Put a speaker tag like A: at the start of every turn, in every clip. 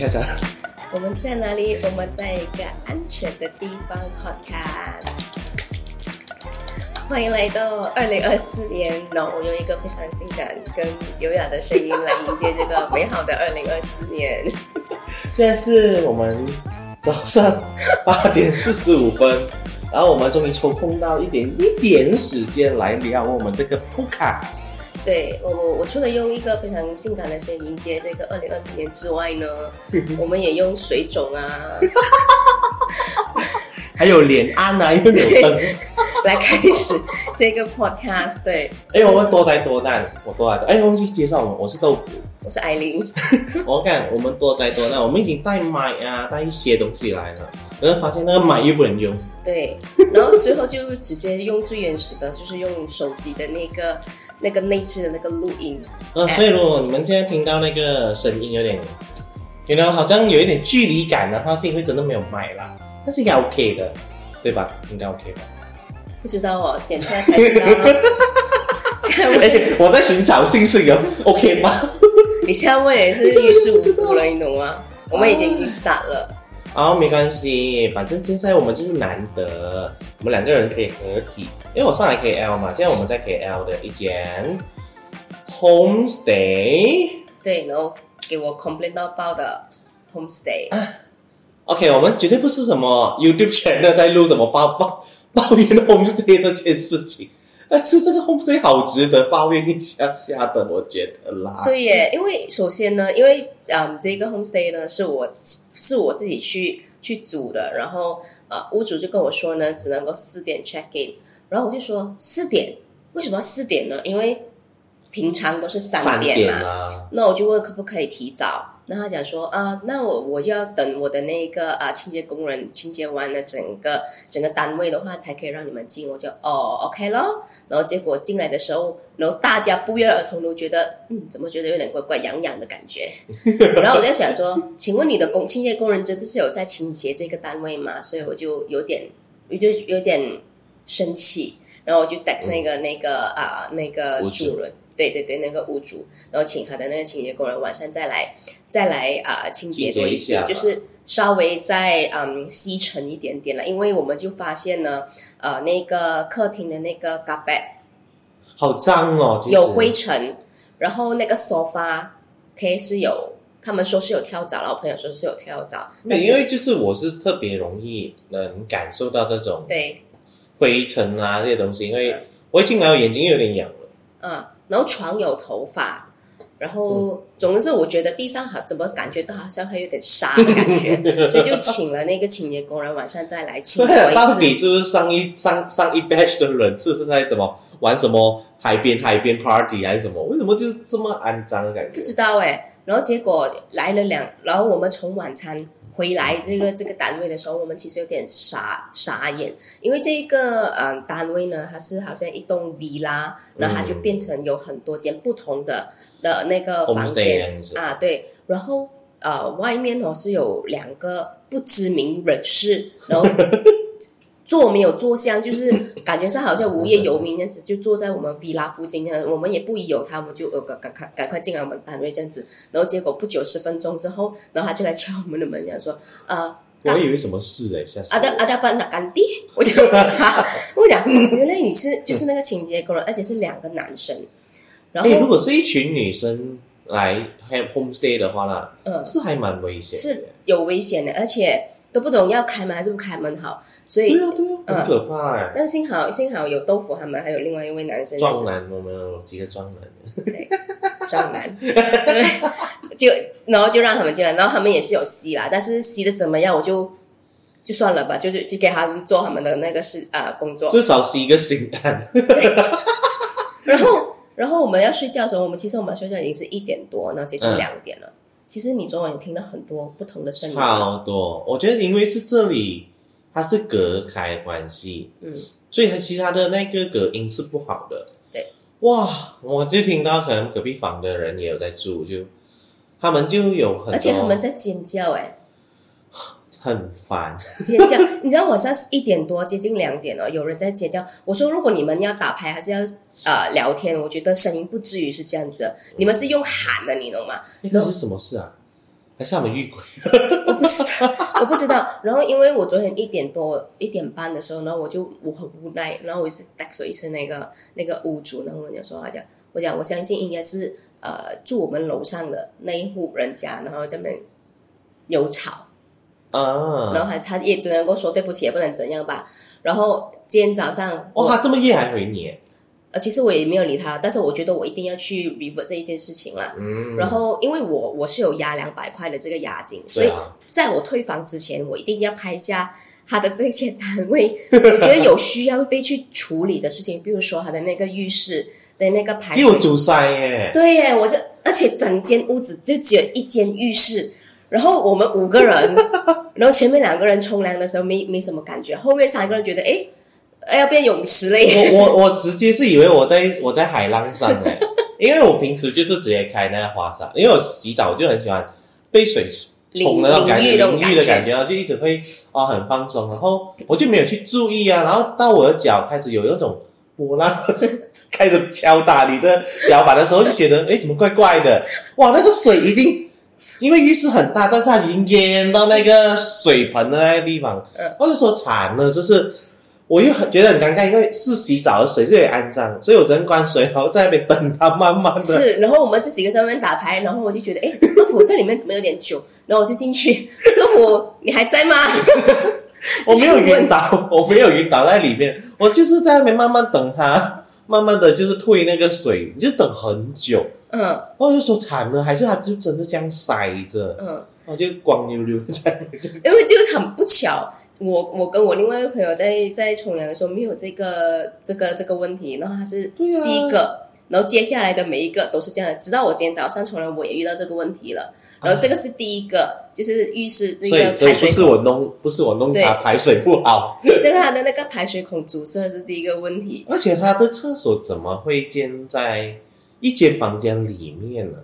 A: 大家。
B: 我们在哪里？我们在一个安全的地方 podcast。欢迎来到二零二四年，然后我用一个非常性感跟优雅的声音来迎接这个美好的二零二四年。
A: 现在是我们早上八点四十五分，然后我们终于抽空到一点一点时间来聊我们这个 podcast。
B: 对我我我除了用一个非常性感的声音迎接这个二零二四年之外呢，我们也用水肿啊，
A: 还有脸安啊，又 有灯。
B: 来开始这个 podcast。对，
A: 哎，我们多才多难，我多才多。哎，忘记介绍我们，我是豆腐，
B: 我是艾琳。
A: 我看我们多才多难，我们已经带麦啊，带一些东西来了，然后发现那个麦又不能用。
B: 对，然后最后就直接用最原始的，就是用手机的那个那个内置的那个录音。
A: 嗯，所以如果你们现在听到那个声音有点，你呢好像有一点距离感的话，是因为真的没有麦啦，但是应该 OK 的，对吧？应该 OK 吧？
B: 不知道哦，检测才知道。
A: 哎，我在寻找信息哦，OK 吗？
B: 你现在问也是于事无补了，你懂吗？我们已经 start 了。
A: 好，没关系，反正现在我们就是难得，我们两个人可以合体，因为我上来 KL 嘛，现在我们在 KL 的一间 homestay。
B: 对，然后给我 complain 到爆的 homestay。
A: 啊 OK，我们绝对不是什么 YouTube channel 在录什么抱抱 抱怨 homestay 这件事情，但是这个 homestay 好值得抱怨一下下的，我觉得啦。
B: 对耶，因为首先呢，因为嗯，这个 homestay 呢是我是我自己去去租的，然后呃，屋主就跟我说呢，只能够四点 check in，然后我就说四点，为什么要四点呢？因为平常都是三点嘛，那我就问可不可以提早。那他讲说啊，那我我就要等我的那个啊清洁工人清洁完了整个整个单位的话，才可以让你们进。我就哦，OK 咯。然后结果进来的时候，然后大家不约而同都觉得，嗯，怎么觉得有点怪怪痒痒的感觉？然后我在想说，请问你的工清洁工人真的是有在清洁这个单位吗？所以我就有点，我就有点生气，然后我就带那个那个啊那个主人。对对对，那个屋主，然后请他的那个清洁工人晚上再来再来啊清洁多一次，就是稍微再嗯吸尘一点点了，因为我们就发现呢，呃，那个客厅的那个 carpet
A: 好脏哦，
B: 有灰尘，然后那个沙发可以是有，他们说是有跳蚤，然后朋友说是有跳蚤，
A: 因为就是我是特别容易能感受到这种
B: 对。
A: 灰尘啊这些东西，因为我一进来我眼睛有点痒了，
B: 嗯。然后床有头发，然后总之是我觉得地上好怎么感觉到好像还有点沙的感觉，所以就请了那个清洁工人晚上再来清。
A: 到底是不是上一上上一 batch 的人是不是在怎么玩什么海边海边 party 还是什么？为什么就是这么肮脏的感觉？
B: 不知道哎。然后结果来了两，然后我们从晚餐。回来这个这个单位的时候，我们其实有点傻傻眼，因为这个呃单位呢，它是好像一栋 villa，然后它就变成有很多间不同的的那个房间啊，对，然后呃外面哦是有两个不知名人士，然后。坐没有坐相，就是 感觉上好像无业游民这样子，就坐在我们 villa 附近。我们也不疑有他，我们就呃赶赶快赶快进来我们单位这样子。然后结果不久十分钟之后，然后他就来敲我们的门，讲说：“呃，
A: 我以为什么事哎，
B: 阿德阿德班那干爹，我就我讲，原来你是就是那个清洁工人，而且是两个男生。然后
A: 如果是一群女生来 have homestay 的话呢，嗯，是还蛮危险，
B: 是有危险的，而且。都不懂要开门还是不开门好，所以
A: 对啊对啊，很可怕哎。
B: 但是幸好幸好有豆腐他们，还有另外一位男生
A: 壮男，我们有几个壮男，
B: 对，壮男，就然后就让他们进来，然后他们也是有吸啦，但是吸的怎么样，我就就算了吧，就是就给他们做他们的那个事啊工作，
A: 至少吸一个心安。
B: 然后然后我们要睡觉的时候，我们其实我们睡觉已经是一点多，然后接近两点了。其实你昨晚有听到很多不同的声音，
A: 超多。我觉得因为是这里，它是隔开关系，嗯，所以它其他的那个隔音是不好的。
B: 对，
A: 哇，我就听到可能隔壁房的人也有在住，就他们就有很，而
B: 且他们在尖叫，哎。
A: 很烦，
B: 尖叫！你知道晚上一点多，接近两点了，有人在尖叫。我说，如果你们要打牌还是要呃聊天，我觉得声音不至于是这样子。你们是用喊的，你懂吗？
A: 那是什么事啊？还是他们遇鬼？
B: 我不知道，我不知道。然后因为我昨天一点多、一点半的时候，然后我就我很无奈，然后我一直打说一次那个那个屋主，然后我就说话讲，我讲我相信应该是呃住我们楼上的那一户人家，然后这边有吵，
A: 啊，
B: 然后还他也只能够说对不起，也不能怎样吧。然后今天早上我
A: 哇，他这么夜还回你，
B: 呃，其实我也没有理他，但是我觉得我一定要去 revert 这一件事情了。
A: 嗯，
B: 然后，因为我我是有押两百块的这个押金，所以在我退房之前，我一定要拍下他的这些单位，我觉得有需要被去处理的事情，比如说他的那个浴室的那个排水，
A: 又阻塞耶，
B: 对耶，我这而且整间屋子就只有一间浴室，然后我们五个人，然后前面两个人冲凉的时候没没什么感觉，后面三个人觉得诶哎要变泳池嘞，
A: 我我我直接是以为我在我在海浪上哎，因为我平时就是直接开那个花洒，因为我洗澡我就很喜欢被水冲的那种感觉，
B: 淋浴
A: 的感觉，然后就一直会啊、很放松，然后我就没有去注意啊，然后到我的脚开始有那种波浪 开始敲打你的脚板的时候，就觉得哎怎么怪怪的，哇那个水已经。因为浴室很大，但是它已经淹到那个水盆的那个地方，
B: 嗯。
A: 我就说惨了，就是我又很觉得很尴尬，因为是洗澡的水，就有点肮脏，所以我只能关水，然后在那边等它慢慢的。
B: 是，然后我们这几个在那边打牌，然后我就觉得，哎，豆腐在里面怎么有点久？然后我就进去，豆腐你还在吗？
A: 我没有晕倒，我没有晕倒在里面，我就是在那边慢慢等它，慢慢的就是退那个水，就等很久。
B: 嗯
A: 我就说惨了，还是它就真的这样塞着，
B: 嗯，
A: 我就光溜溜在
B: 因为就很不巧，我我跟我另外一个朋友在在冲凉的时候没有这个这个这个问题，然后他是第一个，然后接下来的每一个都是这样的，直到我今天早上冲凉我也遇到这个问题了，然后这个是第一个，就是浴室这
A: 所以
B: 个
A: 所以不是我弄，不是我弄它排水不好，
B: 那个它的那个排水孔阻塞是第一个问题，
A: 而且它的厕所怎么会建在一间房间里面呢？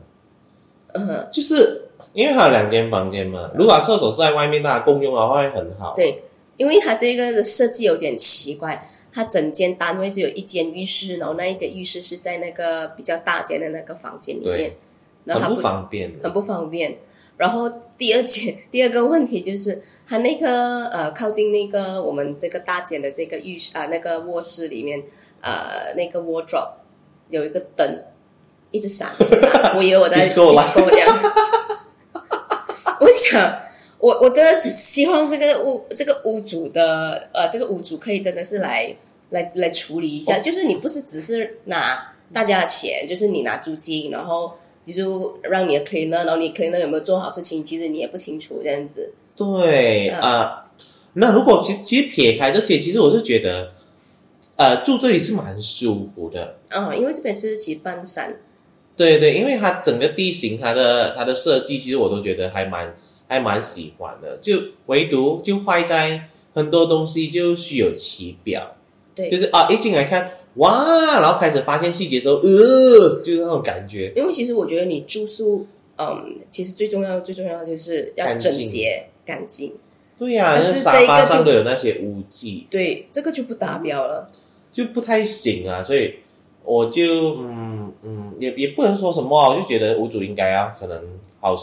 B: 嗯，
A: 就是因为它有两间房间嘛，如果它厕所是在外面，大家共用的话会很好。，
B: 对，因为它这个的设计有点奇怪，它整间单位只有一间浴室，然后那一间浴室是在那个比较大间的那个房间里面，然后它
A: 很不方便。
B: 很不方便。然后第二件第二个问题就是，它那个呃靠近那个我们这个大间的这个浴室啊、那个卧室里面呃那个 wardrobe 有一个灯一直闪一直闪，我以为我在
A: Disco light
B: disco 这样。我想，我我真的希望这个屋这个屋主的呃这个屋主可以真的是来来来处理一下，
A: 哦
B: 就是你不是只是拿大家的钱，就是你拿租金，然后你就让你的 cleaner，然后你 cleaner 有没有做好事情，其实你也不清楚这样子。
A: 对
B: 嗯
A: 啊、那如果其其实撇开这些，其实我是觉得，呃，住这里是蛮舒服的。
B: 啊、因为这边是其实半山，
A: 对对，因为它整个地形，它的它的设计，其实我都觉得还蛮还蛮喜欢的。就唯独就坏在很多东西就虚有其表，
B: 对，
A: 就是啊，一进来看哇，然后开始发现细节的时候，呃，就是那种感觉。
B: 因为其实我觉得你住宿，嗯，其实最重要最重要的就是要整洁干净。
A: 对呀、
B: 但
A: 那沙发上都有那些污迹，
B: 对，这个就不达标了。
A: 就不太行啊，所以我就嗯嗯，也也不能说什么啊，我就觉得屋主应该啊可能好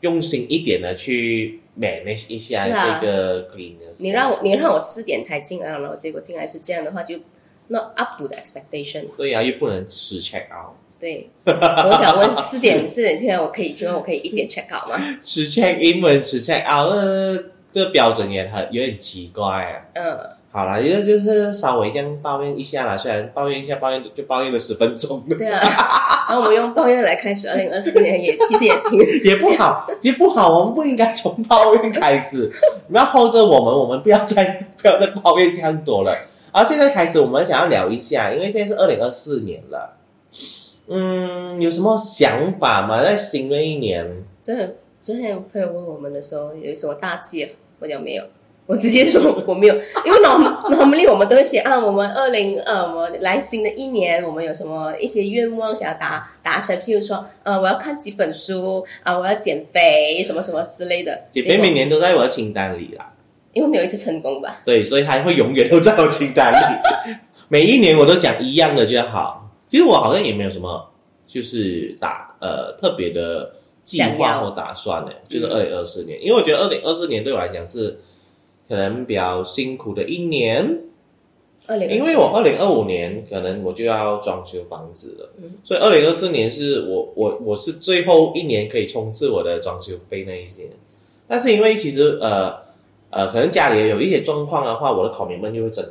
A: 用心一点的去 manage 一下
B: 是啊
A: 这个 cleaners。
B: 你让我你让我四点才进来，然后结果进来是这样的话，就 not up to the expectation。
A: 对呀、又不能迟 check out，
B: 对，我想问四点四点进来，我可以请问我可以一点 check out 吗？
A: 迟 check in 不能迟 check out，呃，这个标准也很有点奇怪啊。
B: 嗯，
A: 好啦，就就是稍微这样抱怨一下啦，虽然抱怨一下，抱怨就抱怨了十分钟，
B: 对啊。然后我们用抱怨来开始，二零二四年也其实也挺
A: 也不好，也不好，我们不应该从抱怨开始，你们要 hold 着我们，我们不要再不要再抱怨这样多了。然后现在开始，我们想要聊一下，因为现在是二零二四年了，嗯，有什么想法吗？在新的一年，
B: 昨天昨天有朋友问我们的时候，有什么大计？我讲没有，我直接说我没有，因为 norm normally 我们都会写啊，我们二零呃，我们来新的一年，我们有什么一些愿望想要达达成，譬如说呃，我要看几本书啊、我要减肥，什么什么之类的。
A: 减肥每年都在我的清单里啦，
B: 因为没有一次成功吧？
A: 对，所以它会永远都在我清单里。每一年我都讲一样的就好。其实我好像也没有什么，就是打呃特别的计划或打算呢，就是二零二四年，因为我觉得二零二四年对我来讲是可能比较辛苦的一年，
B: 二零，
A: 因为我二零二五年可能我就要装修房子了，
B: 嗯。
A: 所以二零二四年是我我我是最后一年可以冲刺我的装修费那一些，但是因为其实呃呃可能家里也有一些状况的话，我的 commitment 就会整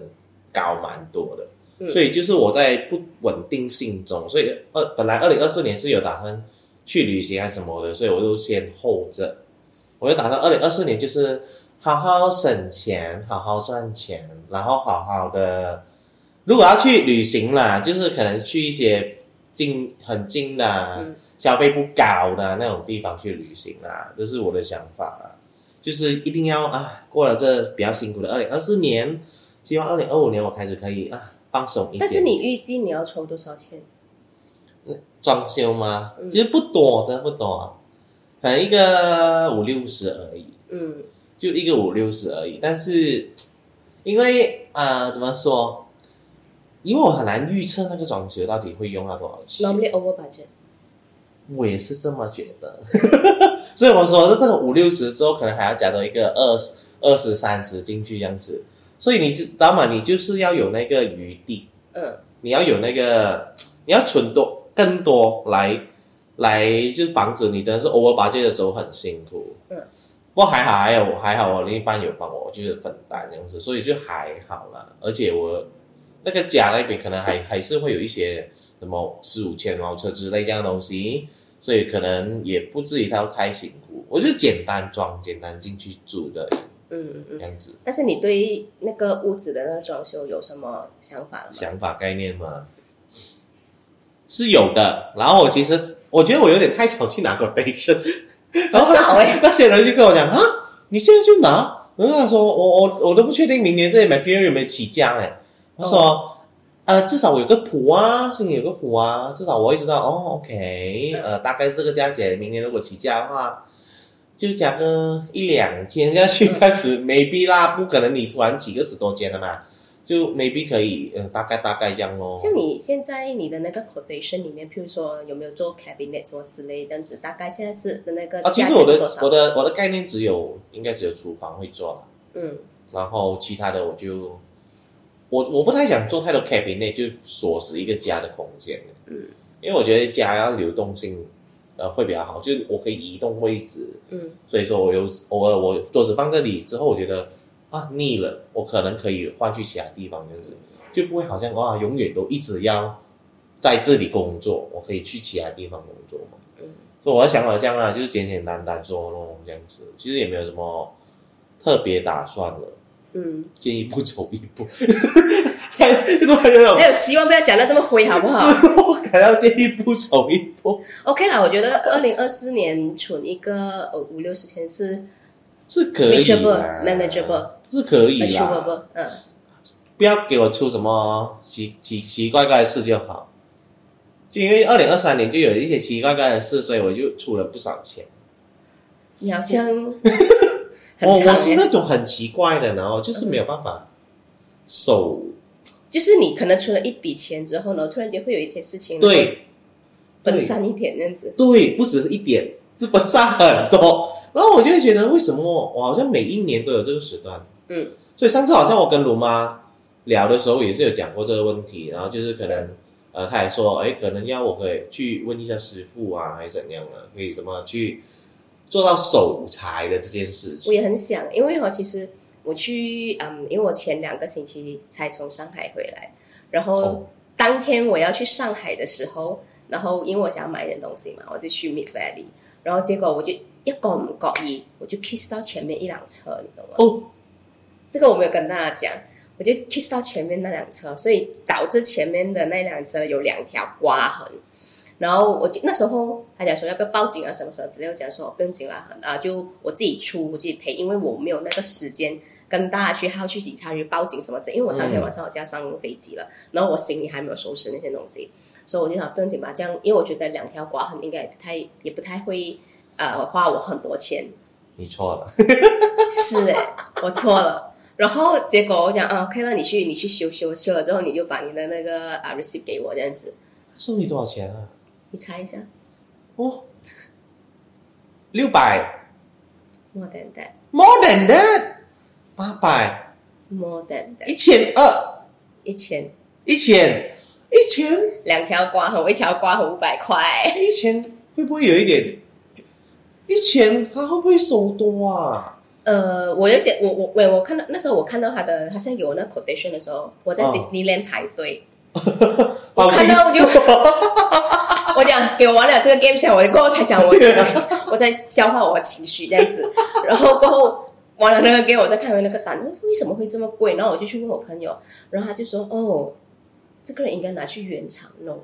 A: 高蛮多的，
B: 嗯。
A: 所以就是我在不稳定性中，所以二本来二零二四年是有打算去旅行还是什么的，所以我就先 hold 着，我就打算二零二四年就是好好省钱，好好赚钱，然后好好的，如果要去旅行啦，就是可能去一些近很近的啊、
B: 嗯
A: 消费不高的啊那种地方去旅行啦，这是我的想法啦。就是一定要啊，过了这比较辛苦的二零二四年，希望二零二五年我开始可以啊放松一点。
B: 但是你预计你要筹多少钱？
A: 装修吗？
B: 嗯
A: 其实不多，真的不多啊，可能一个五六十而已，
B: 嗯
A: 就一个五六十而已。但是因为呃，怎么说？因为我很难预测那个装修到底会用到多少钱
B: ，，normally over budget。
A: 我也是这么觉得。所以我说，这个五六十之后，可能还要加多一个二十二十三十进去这样子。所以你知道吗？你就是要有那个余地，
B: 嗯
A: 你要有那个，你要存多更多来来，就是防止你真的是 over budget 的时候很辛苦。
B: 嗯，
A: 不过还好，还有还好，我另一半有帮我就是分担这样子，所以就还好啦。而且我那个家那边可能还还是会有一些什么四五千毛车之类这样的东西，所以可能也不至于到太辛苦。我就简单装，简单进去住的
B: 嗯嗯嗯。
A: 这样子。
B: 但是你对那个屋子的那个装修有什么想法吗？
A: 想法概念吗？是有的。然后我其实我觉得我有点太早去拿 quotation，然后那些人就跟我讲啊，你现在去拿？然后他说我我我都不确定明年这些 material 有没有起价嘞。他说。呃，至少我有个谱啊，心里有个谱啊，至少我会知道哦，OK，呃，大概这个价钱。明年如果起价的话，就加个一两千下去 开始，maybe 啦，不可能你突然起个十多间的嘛，就 maybe 可以，呃，大概大概这样咯。
B: 就你现在你的那个 quotation 里面，譬如说有没有做 cabinet 什么之类这样子，大概现在是的那个
A: 啊，其实我的？我的我的概念只有应该只有厨房会做了，
B: 嗯
A: 然后其他的我就我我不太想做太多 cabinet，就锁死一个家的空间。
B: 嗯
A: 因为我觉得家要流动性，呃，会比较好，就是我可以移动位置，
B: 嗯
A: 所以说我有偶尔我桌子放这里之后，我觉得啊腻了，我可能可以换去其他地方，这样子就不会好像哇永远都一直要在这里工作，我可以去其他地方工作嘛。
B: 嗯
A: 所以我的想法这样啊，就是简简单单做咯，这样子，其实也没有什么特别打算了，
B: 嗯，
A: 进一步走一步，在突然有
B: 还有希望不要讲的这么灰好不好
A: 我还要见一步走一步
B: ，？OK 啦，我觉得二零二四年存一个呃五六十千是
A: 是可以
B: reachable manageable
A: 是可以啦
B: ，achievable，嗯
A: 不要给我出什么奇奇奇怪怪的事就好。就因为二零二三年就有一些奇奇怪怪的事，所以我就出了不少钱。
B: 你好像
A: 我我是那种很奇怪的，然后就是没有办法守。
B: 就是你可能存了一笔钱之后呢，突然间会有一些事情
A: 对
B: 分散一点这样子。
A: 对，不止一点，是分散很多。然后我就会觉得，为什么我好像每一年都有这个时段？
B: 嗯。
A: 所以上次好像我跟卢妈聊的时候，也是有讲过这个问题，然后就是可能呃，他也说，哎，可能要我可以去问一下师傅啊，还是怎样啊，可以怎么去做到守财的这件事情。我。
B: 也很想，因为我，其实我去嗯，因为我前两个星期才从上海回来，然后
A: 哦。
B: 当天我要去上海的时候，然后因为我想要买一点东西嘛，我就去 Mid Valley，然后结果我就一个唔觉意，我就 kiss 到前面一辆车，你懂吗？
A: 哦，
B: 这个我没有跟大家讲，我就 kiss 到前面那辆车，所以导致前面的那辆车有两条刮痕。然后我就那时候他讲说要不要报警啊什么什么之类，我讲说不用紧啦，啊就我自己出我自己赔，因为我没有那个时间跟大家去还要去警察局报警什么之类，因为我当天晚上我就要上飞机了，然后我行李还没有收拾那些东西，所以我就想不用紧吧，这样因为我觉得两条刮痕应该也不太也不太会呃花我很多钱，
A: 你错了，
B: 是哎，我错了。然后结果我讲啊，OK，那你去你去修修修了之后，你就把你的那个啊 receipt 给我这样子，
A: 收你多少钱啊？
B: 你猜一下，
A: 哦，六百。
B: More than
A: that，more than that，八百
B: ，more than that
A: 一千二，
B: 一千。
A: 一千，一千，
B: 两条刮痕，一条刮痕五百块。
A: 一千会不会有一点？一千他会不会收多啊？
B: 呃，我有些我我我我看到那时候我看到他的他现在给我那 quotation 的时候，我在
A: 哦
B: Disneyland 排队，我看到我就 我讲给我玩了这个 game 下，我过后才想我自己，我在消化我的情绪这样子，然后过后玩了那个 game，我再看回那个单，我说为什么会这么贵？然后我就去问我朋友，然后他就说哦，这个人应该拿去原厂弄，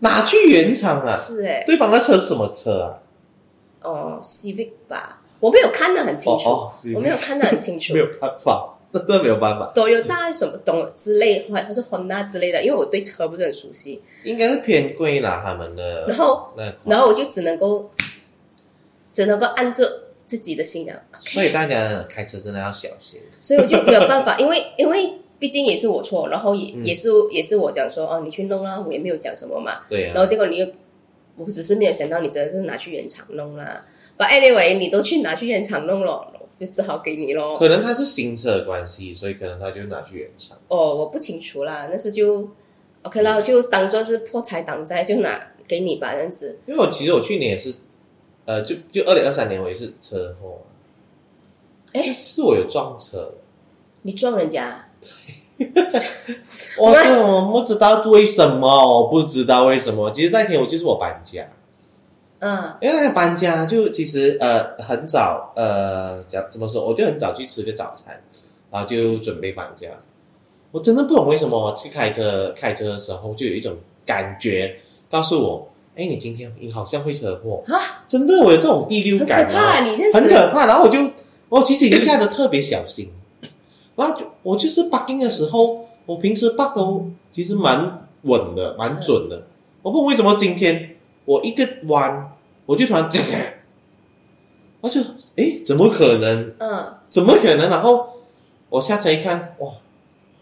A: 拿去原厂啊？
B: 是哎，
A: 对方的车是什么车啊？
B: 哦，Civic 吧，我没有看得很清楚，
A: 哦哦
B: 我没有看得很清楚。
A: 没。有办法，真的没有办法，
B: 都有大什么懂之类，或或是 Honda 之类的，因为我对车不是很熟悉，
A: 应该是偏贵啦，他们的
B: 然后然后我就只能够只能够按着自己的心讲
A: 所以大家开车真的要小心。
B: 所以我就没有办法，因为因为毕竟也是我错，然后也、
A: 嗯。
B: 也是也是我讲说哦，你去弄啦，我也没有讲什么嘛，
A: 对啊。
B: 然后结果你又，我只是没有想到你真的是拿去原厂弄啦，But anyway，你都去拿去原厂弄了，就只好给你咯。
A: 可能他是新车的关系，所以可能他就拿去原厂。
B: 哦，我不清楚啦，那是就 OK 啦，就当做是破财挡灾，就拿给你吧，这样子。
A: 因为我其实我去年也是，呃，就就二零二三年我也是车祸，
B: 哎
A: 是我有撞车，
B: 你撞人家，
A: 我我不知道为什么，我不知道为什么。其实那天我就是我搬家，
B: 嗯
A: 因为搬家就其实呃很早，呃讲怎么说，我就很早去吃个早餐，然后就准备搬家。我真的不懂为什么去开车开车的时候就有一种感觉告诉我，哎，你今天你好像会车祸，
B: 啊，
A: 真的我有这种第六
B: 很可
A: 感
B: 怕，
A: 啊，
B: 你这，
A: 很可怕。然后我就我其实已经驾的特别小心，然后就我就是 bugging 的时候，我平时 bug 都其实蛮稳的，蛮准的。我不懂为什么今天我一个弯，我就突然，我就诶，怎么可能？
B: 嗯，
A: 怎么可能？然后我下车一看，哇，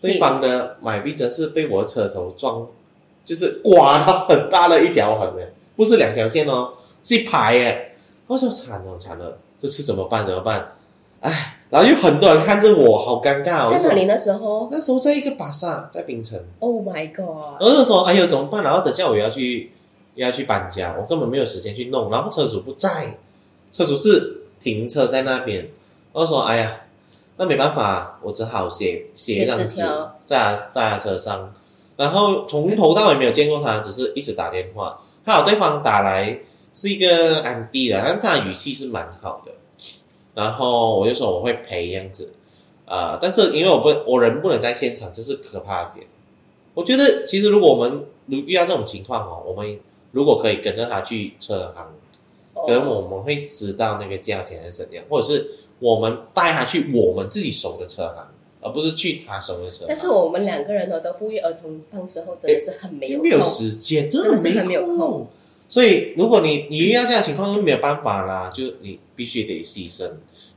A: 对方的买币真是被我的车头撞，就是刮到很大的一条痕诶，不是两条线哦，是一排诶。我说惨了惨了，这次怎么办？怎么办？哎，然后有很多人看着我，好尴尬。
B: 在哪里那时候
A: 那时候在一个巴萨，在槟城。
B: ？Oh my god！
A: 然后就说：“哎呦，怎么办？”然后等下我要去要去搬家，我根本没有时间去弄。然后车主不在，车主是停车在那边。然后说：“哎呀，那没办法，我只好写写一张
B: 写
A: 纸
B: 纸条
A: 在他在他车上。然后从头到尾没有见过他，只是一直打电话。还好对方打来是一个安迪的，但他语气是蛮好的。然后我就说我会赔这样子，啊、但是因为我不我人不能在现场，这是可怕的点。我觉得其实如果我们如遇到这种情况哦，我们如果可以跟着他去车行，可能我
B: 哦，
A: 们会知道那个价钱是怎样，或者是我们带他去我们自己熟的车行，而不是去他熟的车行。
B: 但是我们两个人呢都不约而同，当时候真的是很没有
A: 没有。时间，真
B: 真的是
A: 没
B: 很没有空。
A: 所以，如果你你遇到这样情况，就没有办法啦，就你必须得牺牲，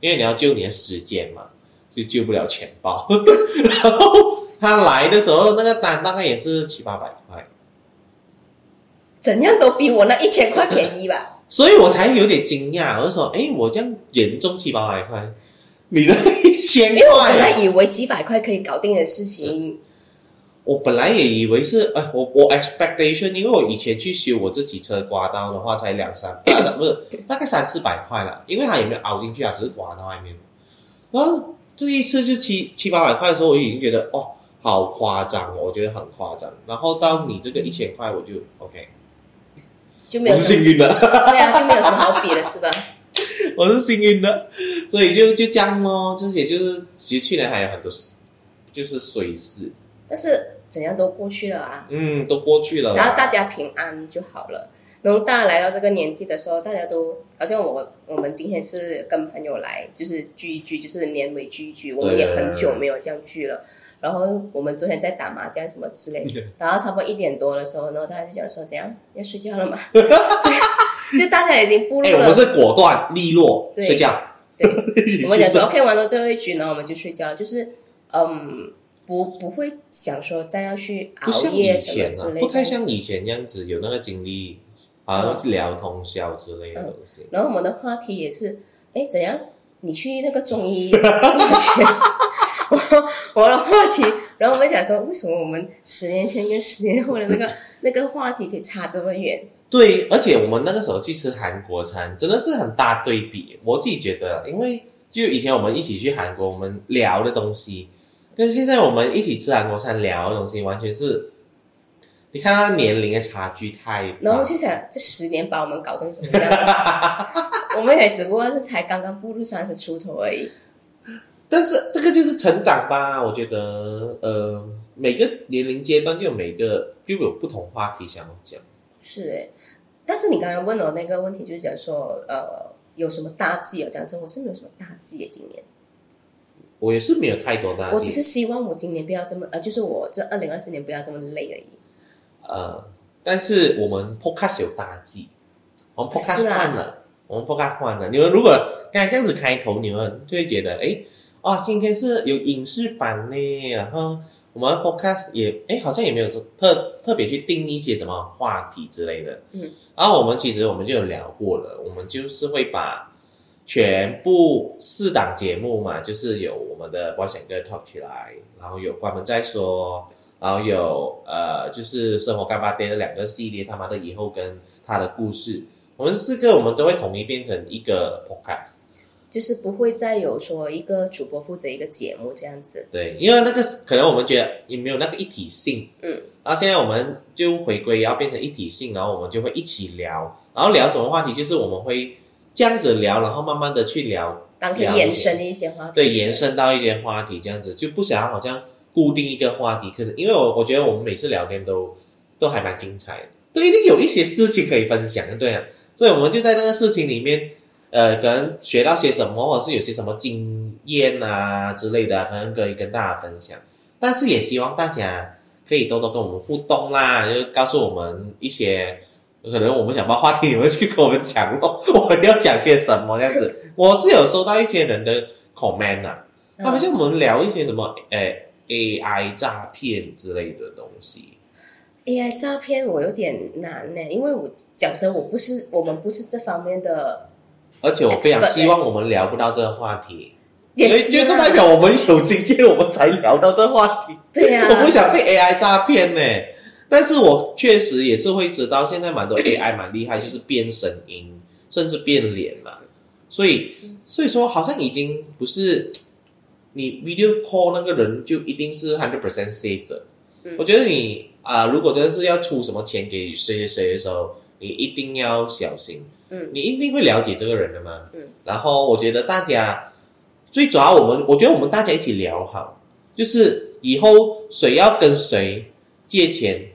A: 因为你要救你的时间嘛，就救不了钱包。然后他来的时候，那个单大概也是七八百块，
B: 怎样都比我那一千块便宜吧？
A: 所以我才有点惊讶。我就说，哎，我这样严重七八百块，你那一千
B: 因为我本来以为几百块可以搞定的事情，
A: 我本来也以为是，哎，我我 expectation，因为我以前去修我自己车刮刀的话，才两三，百、不是大概三四百块了，因为它也没有凹进去啊，只是刮到外面。然后这一次就七七八百块的时候，我已经觉得哦，好夸张哦，我觉得很夸张。然后到你这个一千块，我就 OK，我
B: 就没有
A: 幸运的，
B: 对啊，就没有什么好比的是吧？
A: 我是幸运的，所以就就这样咯。这些就是其实去年还有很多就是水事，
B: 但是怎样都过去了啊，
A: 嗯，都过去了啦。
B: 然后大家平安就好了。然后大家来到这个年纪的时候，大家都好像我我们今天是跟朋友来，就是聚一聚，就是年尾聚一聚。我们也很久没有这样聚了。然后我们昨天在打麻将什么之类的，然后差不多一点多的时候，然后大家就讲说怎样要睡觉了吗？就 就大家已经步
A: 哎、
B: 入了
A: 我们是果断利落，
B: 对
A: 睡觉。
B: 对，我们讲说 OK 玩到最后一局，然后我们就睡觉了，就是嗯，不不会想说再要去熬夜什么之类的，
A: 不太像以前这样子有那个精力好像聊通宵之类的东西。
B: 然后我们的话题也是，哎，怎样？你去那个中医？我 我的话题，然后我们讲说，为什么我们十年前跟十年后的那个 那个话题可以差这么远？
A: 对，而且我们那个时候去吃韩国餐，真的是很大对比。我自己觉得，因为就以前我们一起去韩国，我们聊的东西，跟现在我们一起吃韩国餐聊的东西，完全是，你看他年龄的差距太。
B: 然后就想，这十年把我们搞成什么样？我们也只不过是才刚刚步入三十出头而已。
A: 但是这个就是成长吧，我觉得，呃，每个年龄阶段就有每个就有不同话题想要讲。
B: 是哎，但是你刚刚问我那个问题，就是讲说，呃，有什么大忌啊？讲真，我是没有什么大忌的，今年。
A: 我也是没有太多大计，
B: 我只是希望我今年不要这么，呃，就是我这二零二四年不要这么累而已。
A: 呃，但是我们 Podcast 有大忌，我们 Podcast 换了，我们 Podcast 换了。你们如果刚才这样子开头，你们就会觉得，哎。啊，今天是有影视版呢，然后我们 podcast 也哎，好像也没有说特特别去定一些什么话题之类的。嗯，然后我们其实我们就有聊过了，我们就是会把全部四档节目嘛，就是有我们的保险哥 talk 起来，然后有关门再说，然后有呃，就是生活干巴爹的两个系列，他妈的以后跟他的故事，我们四个我们都会统一变成一个 podcast。
B: 就是不会再有说一个主播负责一个节目这样子。
A: 对，因为那个可能我们觉得也没有那个一体性。嗯。然后现在我们就回归要变成一体性，然后我们就会一起聊，然后聊什么话题？就是我们会这样子聊，然后慢慢的去聊，
B: 当天延伸的一些话题。
A: 对，延伸到一些话题这样子，就不想要好像固定一个话题。可能因为我我觉得我们每次聊天都都还蛮精彩的，都一定有一些事情可以分享，对啊。所以我们就在那个事情里面。呃，可能学到些什么，或者是有些什么经验啊之类的，可能可以跟大家分享。但是也希望大家可以多多跟我们互动啦，就告诉我们一些可能我们想把话题，你们去跟我们讲哦，我们要讲些什么这样子。我是有收到一些人的 comment 啊，他们就我们聊一些什么，呃，AI 诈骗之类的东西。
B: AI 诈骗我有点难呢，因为我讲真，我不是我们不是这方面的。
A: 而且我非常希望我们聊不到这个话题，因为这代表我们有经验，我们才聊到这话题。
B: 对呀，
A: 我不想被 AI 诈骗呢。但是我确实也是会知道，现在蛮多 AI 蛮厉害，就是变声音，甚至变脸嘛。所以，所以说好像已经不是你 video call 那个人就一定是 hundred percent safe 的。我觉得你啊，如果真的是要出什么钱给谁谁谁的时候，你一定要小心。嗯，你一定会了解这个人的嘛。嗯，然后我觉得大家最主要，我们我觉得我们大家一起聊好，就是以后谁要跟谁借钱，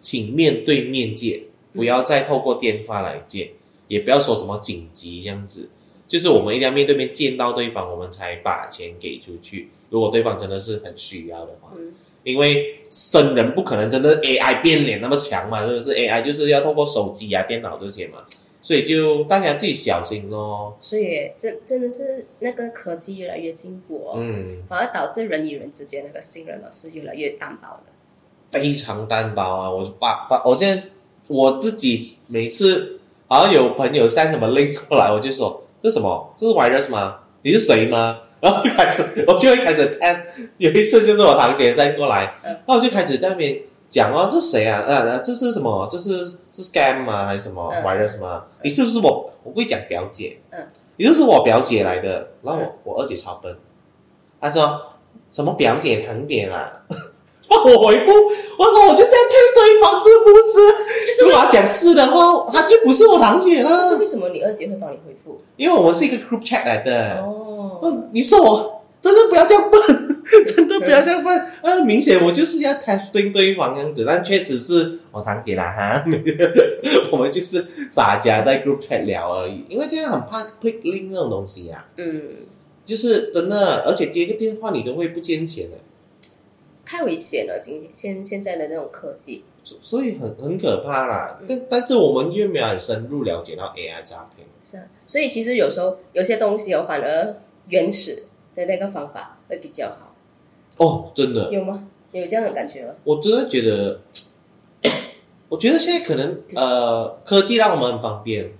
A: 请面对面借，不要再透过电话来借，也不要说什么紧急这样子，就是我们一定要面对面见到对方，我们才把钱给出去。如果对方真的是很需要的话，嗯，因为生人不可能真的 AI 变脸那么强嘛，是不是 AI 就是要透过手机啊、电脑这些嘛。所以就大家自己小心咯。
B: 所以真真的是那个科技越来越进步，嗯，反而导致人与人之间那个信任呢是越来越单薄的。
A: 非常单薄啊！我把把我现在我自己每次好像有朋友 send 什么 link 过来，我就说这什么？这是 virus 吗？你是谁吗？然后开始我就会开始 test。有一次就是我堂姐塞过来，那我就开始在那边。讲哦，这谁啊？呃，这是什么？这是是 scam 吗？还是什么？玩的什么？你是不是我？我会讲表姐。嗯，你就是我表姐来的。然后我我二姐超笨，她说什么表姐堂姐啊？我回复我说我就这样 test 对方是不是？如果他讲是的话，他就不是我堂姐了。
B: 是为什么你二姐会帮你回复？
A: 因为我们是一个 group chat 来的。哦，你说我真的不要这样笨。不要这样问，呃，明显我就是要 testing 对方样子，但确实是我堂姐啦哈，我们就是大家在 group chat 聊而已，因为这样很怕 click link 那种东西呀，嗯，就是真的，而且接个电话你都会不见钱的，
B: 太危险了，今天现现在的那种科技，
A: 所以很很可怕啦，但但是我们越没有很深入了解到 AI 诈骗，
B: 是啊，所以其实有时候有些东西哦，反而原始的那个方法会比较好。
A: 哦，真的
B: 有吗？有这样的感觉吗？
A: 我真的觉得，我觉得现在可能呃，科技让我们很方便，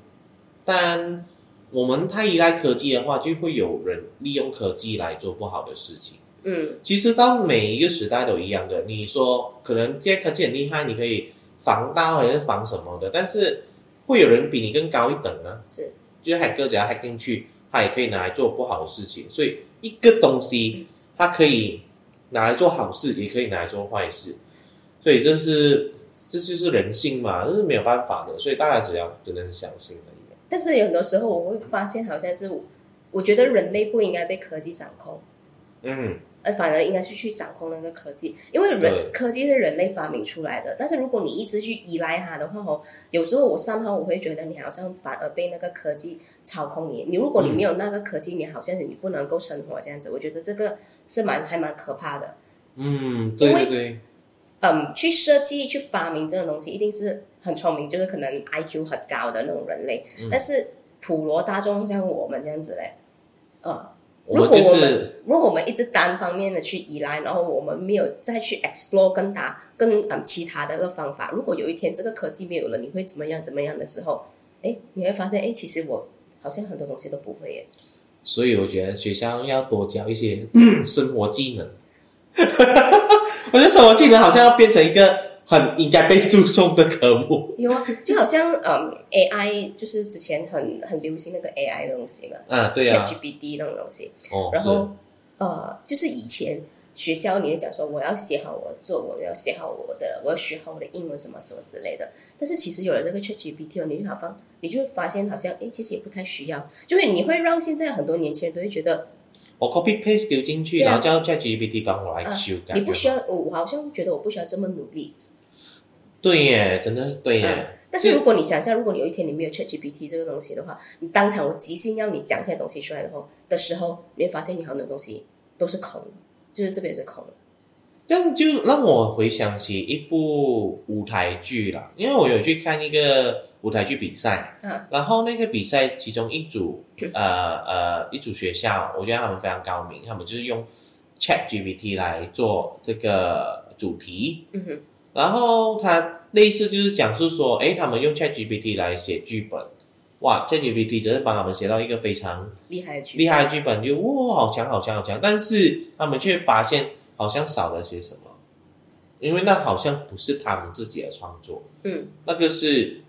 A: 但我们太依赖科技的话，就会有人利用科技来做不好的事情。
B: 嗯
A: 其实到每一个时代都一样的。你说可能现在科技很厉害，你可以防盗还是防什么的，但是会有人比你更高一等啊。
B: 是
A: 就是海哥只要骇进去，他也可以拿来做不好的事情。所以一个东西，它可以拿来做好事，也可以拿来做坏事。所以这是这就是人性嘛，这是没有办法的。所以大家只要只能小心而已。
B: 但是有很多时候我会发现，好像是我我觉得人类不应该被科技掌控，
A: 嗯，
B: 而反而应该是去掌控那个科技，因为人科技是人类发明出来的。但是如果你一直去依赖它的话哦，有时候我上号我会觉得你好像反而被那个科技操控你。你如果你没有那个科技，你好像是你不能够生活这样子。我觉得这个是蛮还蛮可怕的。
A: 嗯，对对对，
B: 嗯，去设计、去发明这个东西，一定是很聪明，就是可能 IQ 很高的那种人类。
A: 嗯
B: 但是普罗大众像我们这样子嘞，嗯，
A: 我们
B: 如果我
A: 就是
B: 们如果我们一直单方面的去依赖，然后我们没有再去 explore 更大、更嗯其他的一个方法，如果有一天这个科技没有了，你会怎么样？怎么样的时候，哎，你会发现，哎，其实我好像很多东西都不会耶。
A: 所以我觉得学校要多教一些 生活技能。我觉得生活技能好像要变成一个很应该被注重的科目。
B: 有啊，就好像嗯 AI，就是之前很很流行那个 AI 的东西嘛。
A: 啊，对啊
B: ，ChatGPT 那种东西，
A: 哦，
B: 然后呃，就是以前学校你会讲说我要写好我的作文，我要写好我的，我要学好我的英文什么什么之类的。但是其实有了这个 ChatGPT 哦，你就好方你就会发现好像诶，其实也不太需要，就会你会让现在很多年轻人都会觉得
A: 我 copy paste 丢进去，
B: 啊
A: 然后叫 ChatGPT 帮我来
B: 啊
A: 修改。
B: 你不需要，我我好像觉得我不需要这么努力。
A: 对耶，真的对耶。
B: 嗯但是如果你想象，如果你有一天你没有 ChatGPT 这个东西的话，你当场我即兴要你讲一些东西出来的话的时候，你会发现你很多东西都是空的，就是这边是空的。
A: 这样就让我回想起一部舞台剧啦，因为我有去看一个舞台剧比赛，
B: 嗯。
A: 然后那个比赛其中一组呃呃一组学校，我觉得他们非常高明，他们就是用 Chat GPT 来做这个主题，
B: 嗯哼，
A: 然后他类似就是讲述说，诶，他们用 Chat GPT 来写剧本，哇，Chat GPT 只是帮他们写到一个非常
B: 厉害的剧
A: 厉害的剧本，就哇，好强好强好强，但是他们却发现好像少了些什么，因为那好像不是他们自己的创作，
B: 嗯，
A: 那个是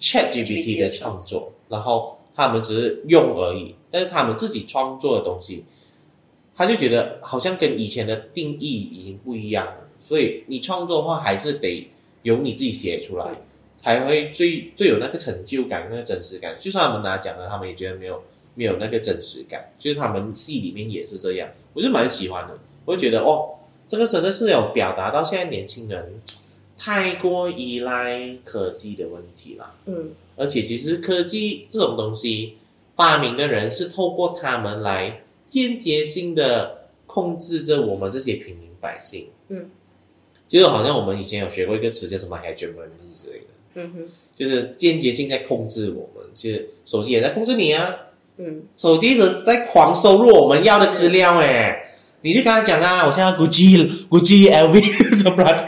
A: Chat GPT 的创作，然后他们只是用而已，但是他们自己创作的东西，他就觉得好像跟以前的定义已经不一样了，所以你创作的话还是得由你自己写出来，才会最最有那个成就感、那个真实感。就算他们拿奖了，他们也觉得没有没有那个真实感，就是他们戏里面也是这样，我就蛮喜欢的，我就觉得哦，这个真的是有表达到现在年轻人太过依赖科技的问题啦。
B: 嗯
A: 而且其实科技这种东西，发明的人是透过他们来间接性的控制着我们这些平民百姓。
B: 嗯，
A: 就是好像我们以前有学过一个词叫什么 hegemony 之类的，
B: 嗯哼
A: 就是间接性在控制我们。其实手机也在控制你啊，
B: 嗯，
A: 手机一直在狂收入我们要的资料哎。你就跟他讲啊，我现在 Gucci、Gucci、LV 什么的，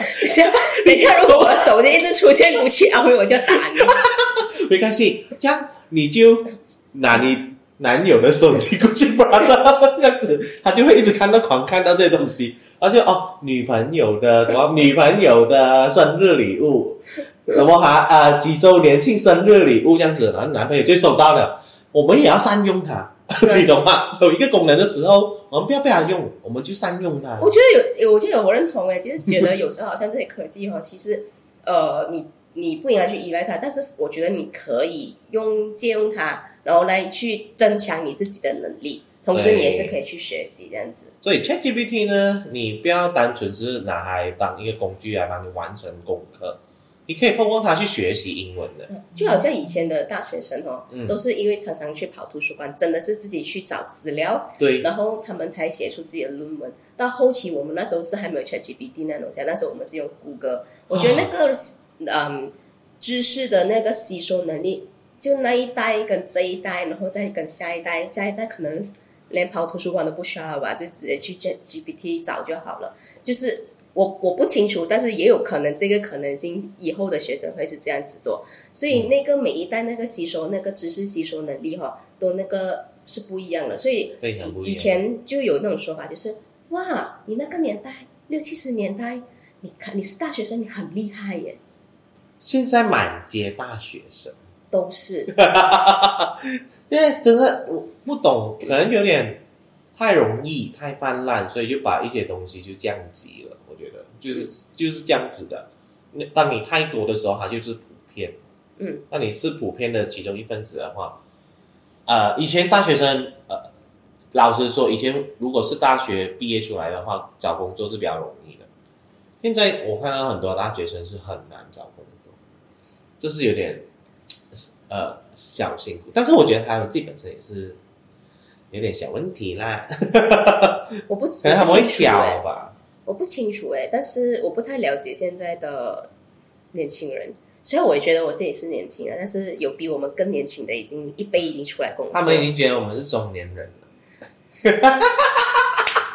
B: 等一下，如果我的手机一直出现不去安慰，我就打你。
A: 没关系，这样你就拿你男友的手机过去把它这样子，他就会一直看到狂看到这些东西，然后就哦，女朋友的什么女朋友的生日礼物，什么还呃几周年庆生日礼物这样子，然后男朋友就收到了，我们也要善用它，
B: 对
A: 你懂吗？有一个功能的时候，我们不要被它用，我们就善用它。
B: 我觉得有，我觉得我认同诶，其实觉得有时候好像这些科技哈，其实呃，你你不应该去依赖它，但是我觉得你可以用借用它，然后来去增强你自己的能力，同时你也是可以去学习这样子。
A: 所以 ChatGPT 呢，你不要单纯是拿来当一个工具来帮你完成功课，你可以透过它去学习英文的。
B: 就好像以前的大学生哦，
A: 嗯
B: 都是因为常常去跑图书馆，真的是自己去找资料，
A: 对，
B: 然后他们才写出自己的论文。到后期我们那时候是还没有 ChatGPT 那种东西，那时候我们是用谷歌。我觉得那个、嗯知识的那个吸收能力，就那一代跟这一代，然后再跟下一代，下一代可能连跑图书馆都不需要了吧，就直接去 ChatGPT 找就好了。就是我我不清楚，但是也有可能这个可能性以后的学生会是这样子做，所以那个每一代那个吸收那个知识吸收能力哈，都那个是不一样的，所以。以前就有那种说法，就是哇，你那个年代六七十年代，你看你是大学生，你很厉害耶，
A: 现在满街大学生，
B: 都是。
A: 因为真的我不懂，可能有点太容易、太泛滥，所以就把一些东西就降级了。我觉得就是就是这样子的。那当你太多的时候，它就是普遍。
B: 嗯，
A: 那你是普遍的其中一份子的话，呃，以前大学生，呃，老实说，以前如果是大学毕业出来的话，找工作是比较容易的。现在我看到很多大学生是很难找工作，就是有点呃小辛苦。但是我觉得他们自己本身也是有点小问题啦，
B: 我不
A: 可能他们会挑
B: 哎，
A: 吧。
B: 我不清楚哎，但是我不太了解现在的年轻人。虽然我也觉得我自己是年轻人，但是有比我们更年轻的，已经一辈已经出来工作。
A: 他们已经觉得我们是中年人了，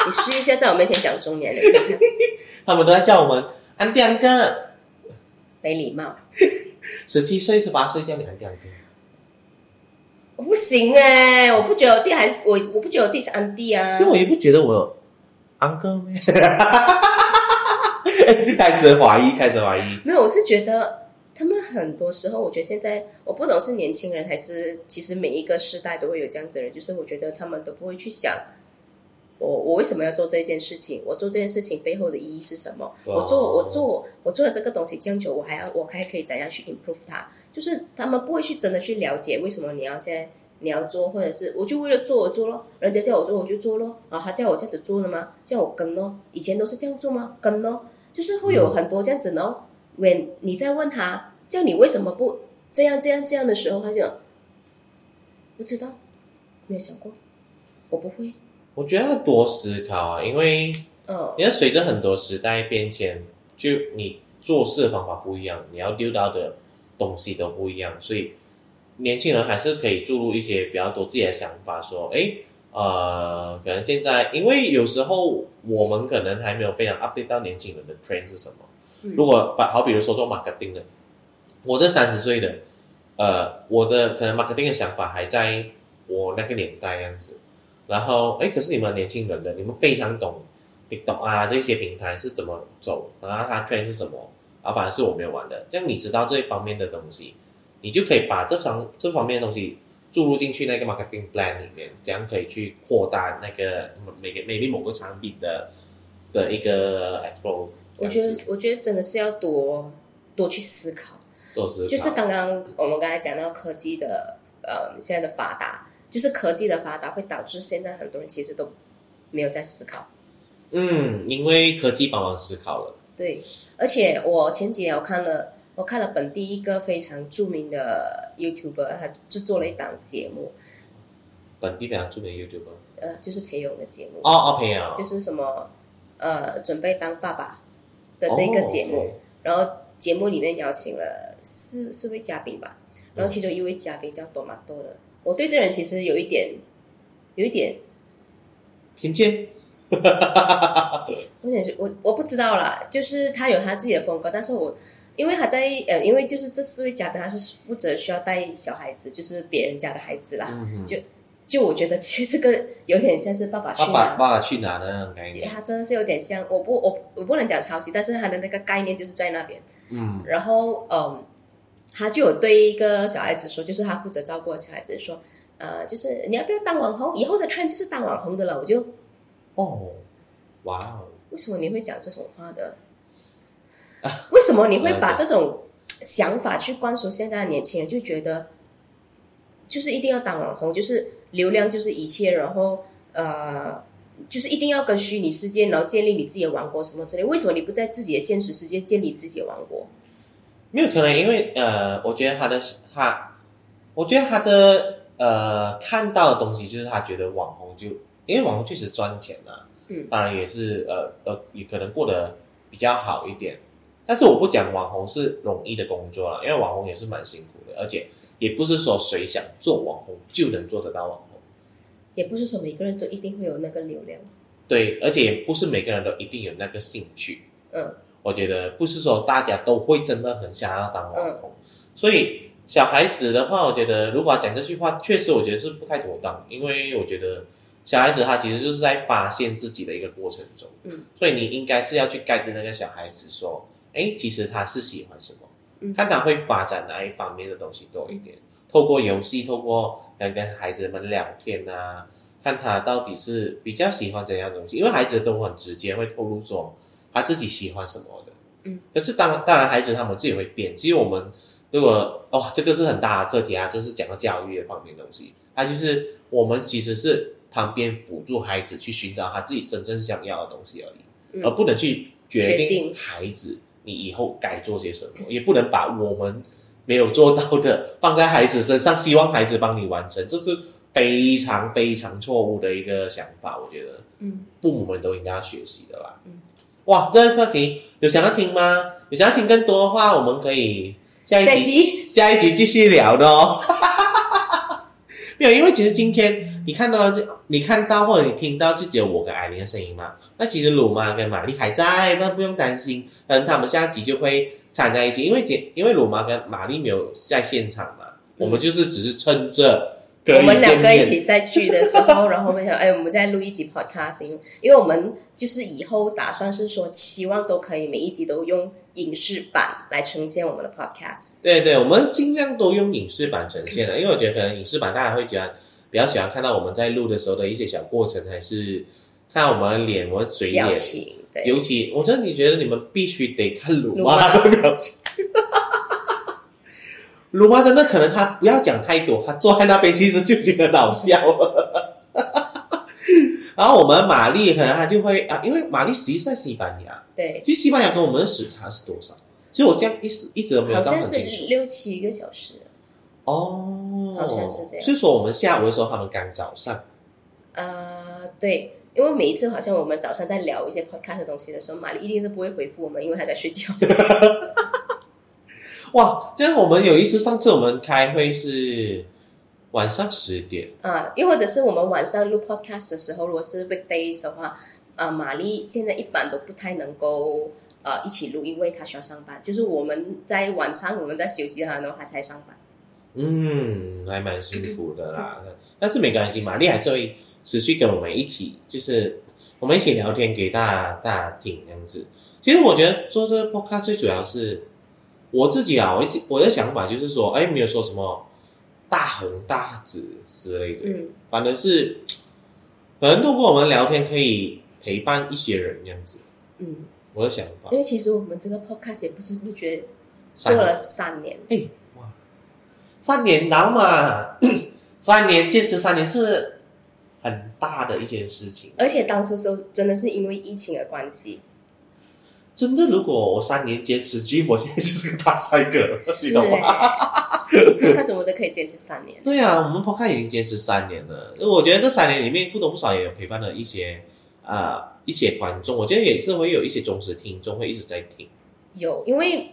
B: 你试一下在我面前讲中年人，
A: 他们都在叫我们安迪安哥，
B: 没礼貌。
A: 十七岁、十八岁叫你安迪安哥。
B: 我不行哎、我不觉得我自己还是我，我不觉得我自己是安迪啊
A: 其。实我也不觉得我有安哥咩，开始怀疑，开始怀疑。
B: 没有，我是觉得他们很多时候，我觉得现在我不懂是年轻人还是其实每一个时代都会有这样子的人，就是我觉得他们都不会去想。我我为什么要做这件事情？我做这件事情背后的意义是什么？
A: 哦
B: 我做我做我做了这个东西这样久，我还要我还可以怎样去 improve 它？就是他们不会去真的去了解为什么你要现在你要做，或者是我就为了做我做咯，人家叫我做我就做咯，啊，他叫我这样子做的吗？叫我跟咯，以前都是这样做吗？跟咯，就是会有很多这样子呢。when 你在问他叫你为什么不这样这样这样的时候，他就不知道，没有想过，我不会，
A: 我觉得要多思考啊，因为
B: 嗯
A: 你要随着很多时代变迁，就你做事的方法不一样，你要丢到的东西都不一样，所以年轻人还是可以注入一些比较多自己的想法，说，哎，呃，可能现在因为有时候我们可能还没有非常 update 到年轻人的 trend 是什么。
B: 嗯
A: 如果把好比如说做 marketing 的，我这三十岁的，呃，我的可能 marketing 的想法还在我那个年代样子，然后哎，可是你们年轻人的，你们非常懂 TikTok 啊这些平台是怎么走，然后它 trend 是什么，而反而是我没有玩的，这样你知道这一方面的东西，你就可以把这方这方面的东西注入进去那个 marketing plan 里面，这样可以去扩大那个每个 maybe 某个产品的的一个 explore。
B: 我觉得我觉得真的是要多多去思考。
A: 多思考
B: 就是刚刚我们刚才讲到科技的呃现在的发达，就是科技的发达会导致现在很多人其实都没有在思考。
A: 嗯，因为科技帮忙思考了。
B: 对，而且我前几天我看了我看了本地一个非常著名的 YouTuber，他制作了一档节目，
A: 本地非常著名的 YouTuber。
B: 呃，就是培勇的节目，
A: 哦哦，朋友，
B: 就是什么呃准备当爸爸的这个节目。然后节目里面邀请了四四位嘉宾吧，然后其中一位嘉宾叫多玛多的，我对这人其实有一点，有一点，
A: 偏见。
B: 有点是我我不知道啦，就是他有他自己的风格，但是我因为他在呃，因为就是这四位嘉宾他是负责需要带小孩子，就是别人家的孩子啦，
A: 嗯，
B: 就就我觉得其实这个有点像是爸爸去
A: 爸爸
B: 哪。
A: 爸爸去哪的那种概念。
B: 他真的是有点像，我不我我不能讲抄袭，但是他的那个概念就是在那边。
A: 嗯
B: 然后嗯，他就有对一个小孩子说，就是他负责照顾的小孩子说，呃，就是你要不要当网红？以后的 trend 就是当网红的了。我就
A: 哦，哇哦，
B: 为什么你会讲这种话的？为什么你会把这种想法去灌输现在的年轻人？就觉得就是一定要当网红，就是流量就是一切，然后呃。就是一定要跟虚拟世界，然后建立你自己的王国什么之类。为什么你不在自己的现实世界建立自己的王国？
A: 没有可能，因为呃，我觉得他的他，我觉得他的呃看到的东西就是他觉得网红就，因为网红确实赚钱啊，
B: 嗯
A: 当然也是呃呃，也可能过得比较好一点。但是我不讲网红是容易的工作了，因为网红也是蛮辛苦的，而且也不是说谁想做网红就能做得到网红。
B: 也不是说每个人都一定会有那个流量。
A: 对，而且也不是每个人都一定有那个兴趣。
B: 嗯
A: 我觉得不是说大家都会真的很想要当网红，所以小孩子的话，我觉得如果要讲这句话，确实我觉得是不太妥当，因为我觉得小孩子他其实就是在发现自己的一个过程中，
B: 嗯，
A: 所以你应该是要去盖跟那个小孩子说，哎，其实他是喜欢什么，
B: 嗯。
A: 看他会发展哪一方面的东西多一点，透过游戏，透过跟跟孩子们聊天啊，看他到底是比较喜欢怎样的东西，因为孩子都很直接会透露说他自己喜欢什么的，
B: 嗯，
A: 可是当当然孩子他们自己会变，其实我们如果哦这个是很大的课题啊，这是讲到教育的方面的东西，它就是我们其实是旁边辅助孩子去寻找他自己真正想要的东西而已，
B: 嗯。
A: 而不能去决定
B: 决定
A: 孩子你以后该做些什么，也不能把我们没有做到的放在孩子身上，希望孩子帮你完成，这是非常非常错误的一个想法。我觉得。
B: 嗯，
A: 父母们都应该要学习的啦。
B: 嗯，
A: 哇，这个课题有想要听吗？有想要听更多的话，我们可以下一集
B: 集
A: 下一集继续聊的哦。没有，因为其实今天你看到这，你看到或者你听到就只有我跟艾琳的声音嘛。那其实鲁妈跟玛丽还在，那不用担心，嗯，他们下集就会掺在一起。因为姐，因为鲁妈跟玛丽没有在现场嘛，我们就是只是趁着
B: 我们两个一起在聚的时候，然后我们想，哎，我们再录一集 podcast，因为因为我们就是以后打算是说，希望都可以每一集都用影视版来呈现我们的 podcast。
A: 对对，我们尽量都用影视版呈现的，因为我觉得可能影视版大家会喜欢，比较喜欢看到我们在录的时候的一些小过程，还是看我们的脸、我们的嘴脸。
B: 表情，对，
A: 尤其，我真的你觉得你们必须得看鲁妈的表情。鲁妈真的可能他不要讲太多，他坐在那边其实就已经很好笑了。然后我们玛丽可能他就会啊，因为玛丽实际在西班牙，
B: 对，
A: 其实西班牙跟我们的时差是多少？其实我这样一直一直都没有
B: 好像是
A: 到很清楚。
B: 六七个小时。
A: 哦，
B: 好像是这样
A: 是说我们下午的时候，他们刚早上。
B: 呃，对，因为每一次好像我们早上在聊一些 podcast 的东西的时候，玛丽一定是不会回复我们，因为她在睡觉。
A: 哇，这样我们有意思。上次我们开会是晚上十点，
B: 啊，又或者是我们晚上录 podcast 的时候，如果是 weekdays 的话，啊，玛丽现在一般都不太能够呃一起录，因为她需要上班。就是我们在晚上我们在休息，然后她才上班。
A: 嗯，还蛮辛苦的啦。但是没关系，玛丽还是会持续跟我们一起，就是我们一起聊天给大家大家听这样子。其实我觉得做这个 podcast 最主要是我自己啊，我一直我的想法就是说，哎，没有说什么大红大紫之类的，
B: 嗯，
A: 反正是可能通过我们聊天可以陪伴一些人这样子。
B: 嗯，
A: 我的想法
B: 因，为其实我们这个 podcast 也不知不觉
A: 三
B: 做了三年，
A: 哎哇，三年了嘛，三年坚持三年是很大的一件事情。
B: 而且当初都真的是因为疫情的关系，
A: 真的，如果我三年坚持 G，我现在就是个大帅哥了，你
B: 是
A: 懂吗？
B: 哎，开始我们都可以坚持三年。
A: 对啊，我们 Podcast 已经坚持三年了。我觉得这三年里面不多不少也有陪伴了一些啊、呃一些观众，我觉得也是会有一些忠实听众会一直在听。
B: 有，因为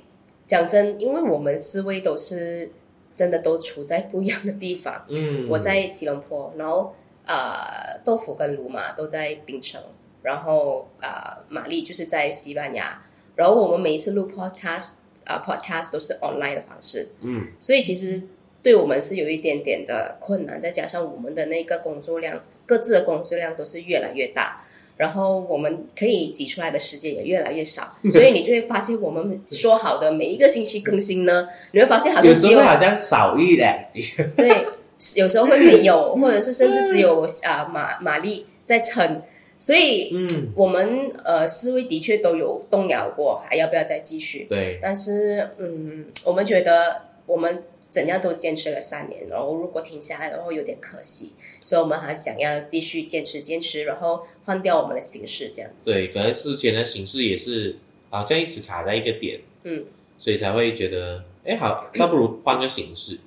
B: 讲真，因为我们四位都是真的都处在不一样的地方。
A: 嗯，
B: 我在吉隆坡，然后呃，豆腐跟卢马都在槟城，然后呃，玛丽就是在西班牙，然后我们每一次录 podcast 啊、podcast 都是 online 的方式，
A: 嗯
B: 所以其实对我们是有一点点的困难，再加上我们的那个工作量，各自的工作量都是越来越大。然后我们可以挤出来的时间也越来越少，所以你就会发现，我们说好的每一个星期更新呢，你会发现好像
A: 有时
B: 只有
A: 候好像少一两集。
B: 对，有时候会没有，或者是甚至只有啊、马玛丽在撑，所以
A: 嗯，
B: 我们呃思维的确都有动摇过，还要不要再继续？
A: 对，
B: 但是嗯，我们觉得我们怎样都坚持了三年，然后如果停下来的话有点可惜，所以我们还想要继续坚持坚持，然后换掉我们的形式这样子。
A: 对，可能之前的形式也是好像一直卡在一个点，
B: 嗯，
A: 所以才会觉得，哎，好，那不如换个形式，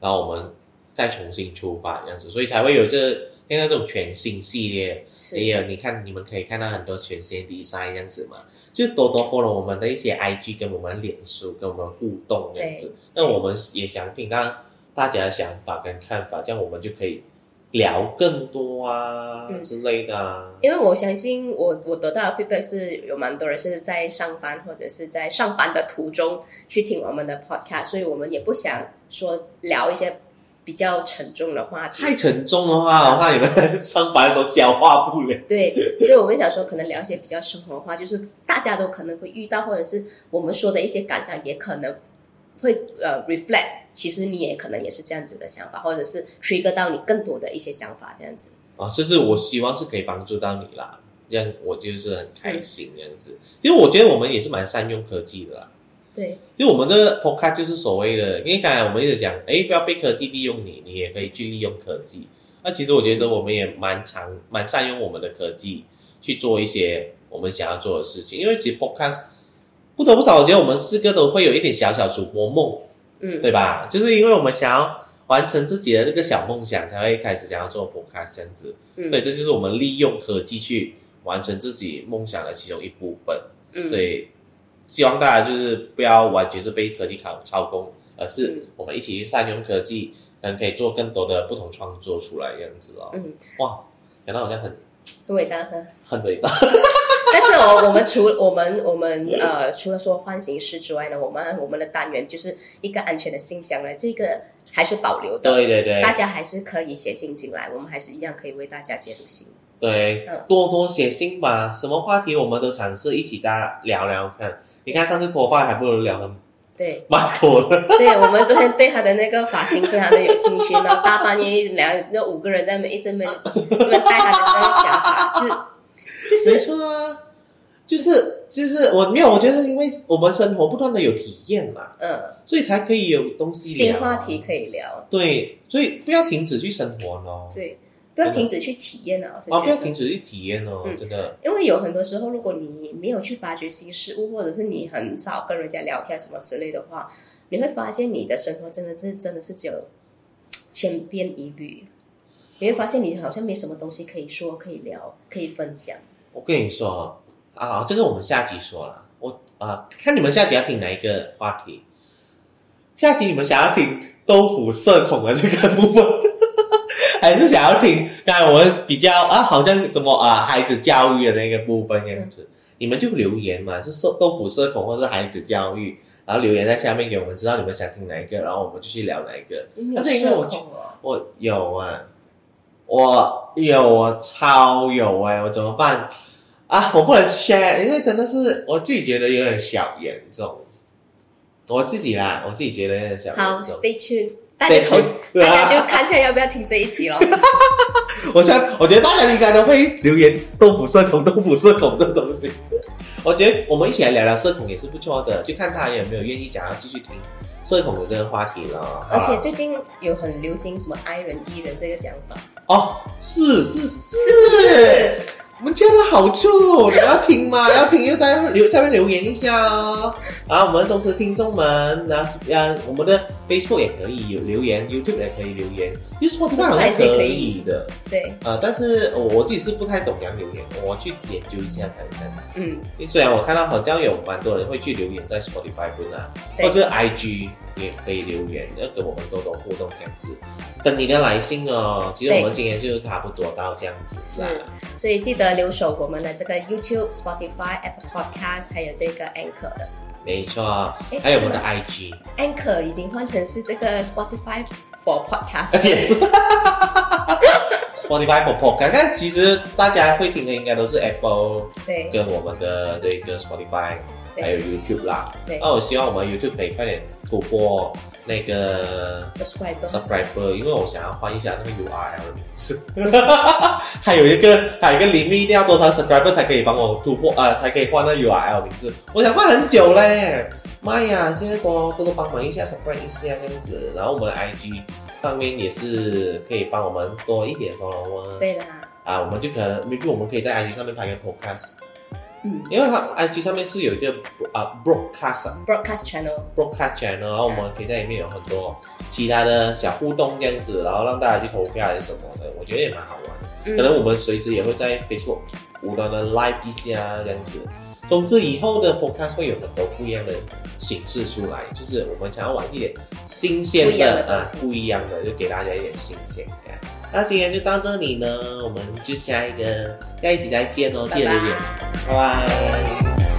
A: 然后我们再重新出发这样子，所以才会有这现在这种全新系列。
B: 是
A: 也有你看，你们可以看到很多全新 design 这样子嘛，就多多 follow 我们的一些 IG 跟我们脸书跟我们互动这样子。那我们也想听到大家的想法跟看法，这样我们就可以聊更多啊、
B: 嗯
A: 之类的啊。
B: 因为我相信我我得到的 feedback 是有蛮多人是在上班或者是在上班的途中去听我们的 podcast，所以我们也不想说聊一些比较沉重的话题。
A: 太沉重的话，我怕你们上班的时候消化不了。
B: 对，所以我们想说，可能聊一些比较生活化，就是大家都可能会遇到，或者是我们说的一些感想，也可能会呃 reflect，其实你也可能也是这样子的想法，或者是 trigger 到你更多的一些想法，这样子。
A: 啊，这是我希望是可以帮助到你啦，这样我就是很开心这样子。因为我觉得我们也是蛮善用科技的啦，
B: 对，
A: 因为我们的 podcast 就是所谓的，因为刚才我们一直讲，哎，不要被科技利用你，你也可以去利用科技。那其实我觉得我们也蛮常蛮善用我们的科技去做一些我们想要做的事情，因为其实 podcast 不得不少，我觉得我们四个都会有一点小小主播梦，
B: 嗯，
A: 对吧？就是因为我们想要完成自己的这个小梦想，才会开始想要做 podcast 这样子。
B: 嗯，
A: 对，这就是我们利用科技去完成自己梦想的其中一部分。
B: 嗯，
A: 对，希望大家就是不要完全是被科技操操控，而是
B: 嗯
A: 我们一起去善用科技，可能可以做更多的不同创作出来这样子哦。
B: 嗯，
A: 哇，讲到好像很
B: 很伟大很。
A: 很伟大。
B: 但是我我们除我们我们呃除了说唤醒师之外呢，我们我们的单元就是一个安全的信箱呢，这个还是保留的。
A: 对对对
B: 大家还是可以写信进来，我们还是一样可以为大家解读信。
A: 对
B: 嗯，
A: 多多写信吧，什么话题我们都尝试一起大家聊聊看。你看上次脱发还不如聊的
B: 对，
A: 蛮多的。
B: 对，我们昨天对他的那个发型非常的有兴趣，然后大半夜两那五个人在那边一直没那边带他的那个假发，就是就
A: 没
B: 是
A: 错啊，就是就是我没有，我觉得因为我们生活不断的有体验嘛，
B: 嗯，
A: 所以才可以有东西
B: 新话题可以聊，
A: 对，所以不要停止去生活咯。
B: 对，不要停止去体验啊，我是
A: 啊，不要停止去体验哦，
B: 嗯
A: 真的。
B: 因为有很多时候，如果你没有去发掘新事物，或者是你很少跟人家聊天什么之类的话，你会发现你的生活真的是真的是只有千篇一律。你会发现你好像没什么东西可以说、可以聊、可以分享。
A: 我跟你说啊，这个我们下集说了。我啊，看你们下集要听哪一个话题？下集你们想要听豆腐社恐的这个部分，还是想要听刚才我们比较啊，好像怎么啊，孩子教育的那个部分这样子？你们就留言嘛，是社豆腐社恐或是孩子教育，然后留言在下面给我们知道你们想听哪一个，然后我们就去聊哪一个。
B: 你有
A: 但是因为我我有啊，我有，我超有哎、我怎么办啊？我不能 share，因为真的是我自己觉得有点小严重。我自己啦，我自己觉得有点小
B: 好
A: 严重。
B: ，stay tuned，大家投，大家就看一下要不要听这一集咯。
A: 我想，我觉得大家应该都会留言豆腐社恐、豆腐社恐这东西。我觉得我们一起来聊聊社恐也是不错的，就看他有没有愿意想要继续听社恐的这个话题了。
B: 而且
A: 啊
B: 最近有很流行什么 I 人 E 人这个讲法，
A: 哦，是是是
B: 是不是？
A: 我们家的好处，你要听吗？要听就在留下面留言一下哦。啊，我们忠实听众们，然后啊，我们的 Facebook 也可以有留言，YouTube 也可以留言，Spotify 好像
B: 也可
A: 可
B: 以
A: 以的。
B: 对，
A: 呃，但是我我自己是不太懂怎样留言，我去研究一下看看。
B: 嗯，
A: 虽然我看到好像有蛮多人会去留言在 Spotify 上啊，
B: 对
A: 或者 IG 也可以留言，要跟我们多多互动这样子。等你的来信哦，其实我们今天就差不多到这样子啦。
B: 所以记得留守我们的这个 YouTube、Spotify、Apple Podcast，还有这个 Anchor 的。
A: 没错，还有我们的
B: IG，Anchor 已经换成是这个 Spotify for Podcast
A: Spotify for Podcast，但其实大家会听的应该都是 Apple
B: 对
A: 跟我们的这个 Spotify，
B: 对
A: 还有 YouTube 啦。
B: 对
A: 那我希望我们 YouTube 可以快点突破那个 subscriber，subscriber，因为我想要换一下那个 URL 的名字，还有一个还有一个 limit 一定要多少 subscriber 才可以帮我突破啊、才可以换那 URL 名字。我想换很久嘞，妈呀！现在多多多帮忙一下 subscribe 一下这样子，然后我们的 IG 上面也是可以帮我们多一点 follower。
B: 对啦，
A: 啊，我们就可能 maybe 我们可以在 IG 上面拍个 podcast，
B: 嗯
A: 因为它 IG 上面是有一个啊 broadcast 啊。
B: ，broadcast
A: channel，broadcast channel，然后我们可以在里面有很多其他的小互动这样子，然后让大家去投票还是什么的，我觉得也蛮好玩的。
B: 嗯
A: 可能我们随时也会在 Facebook 无端的 live 一下这样子。总之，以后的 podcast 会有很多不一样的形式出来，就是我们想要玩一点新鲜
B: 的
A: 啊，不一样的，就给大家一点新鲜感。那今天就到这里呢，我们就下一个下一集再见哦，记得留言，拜拜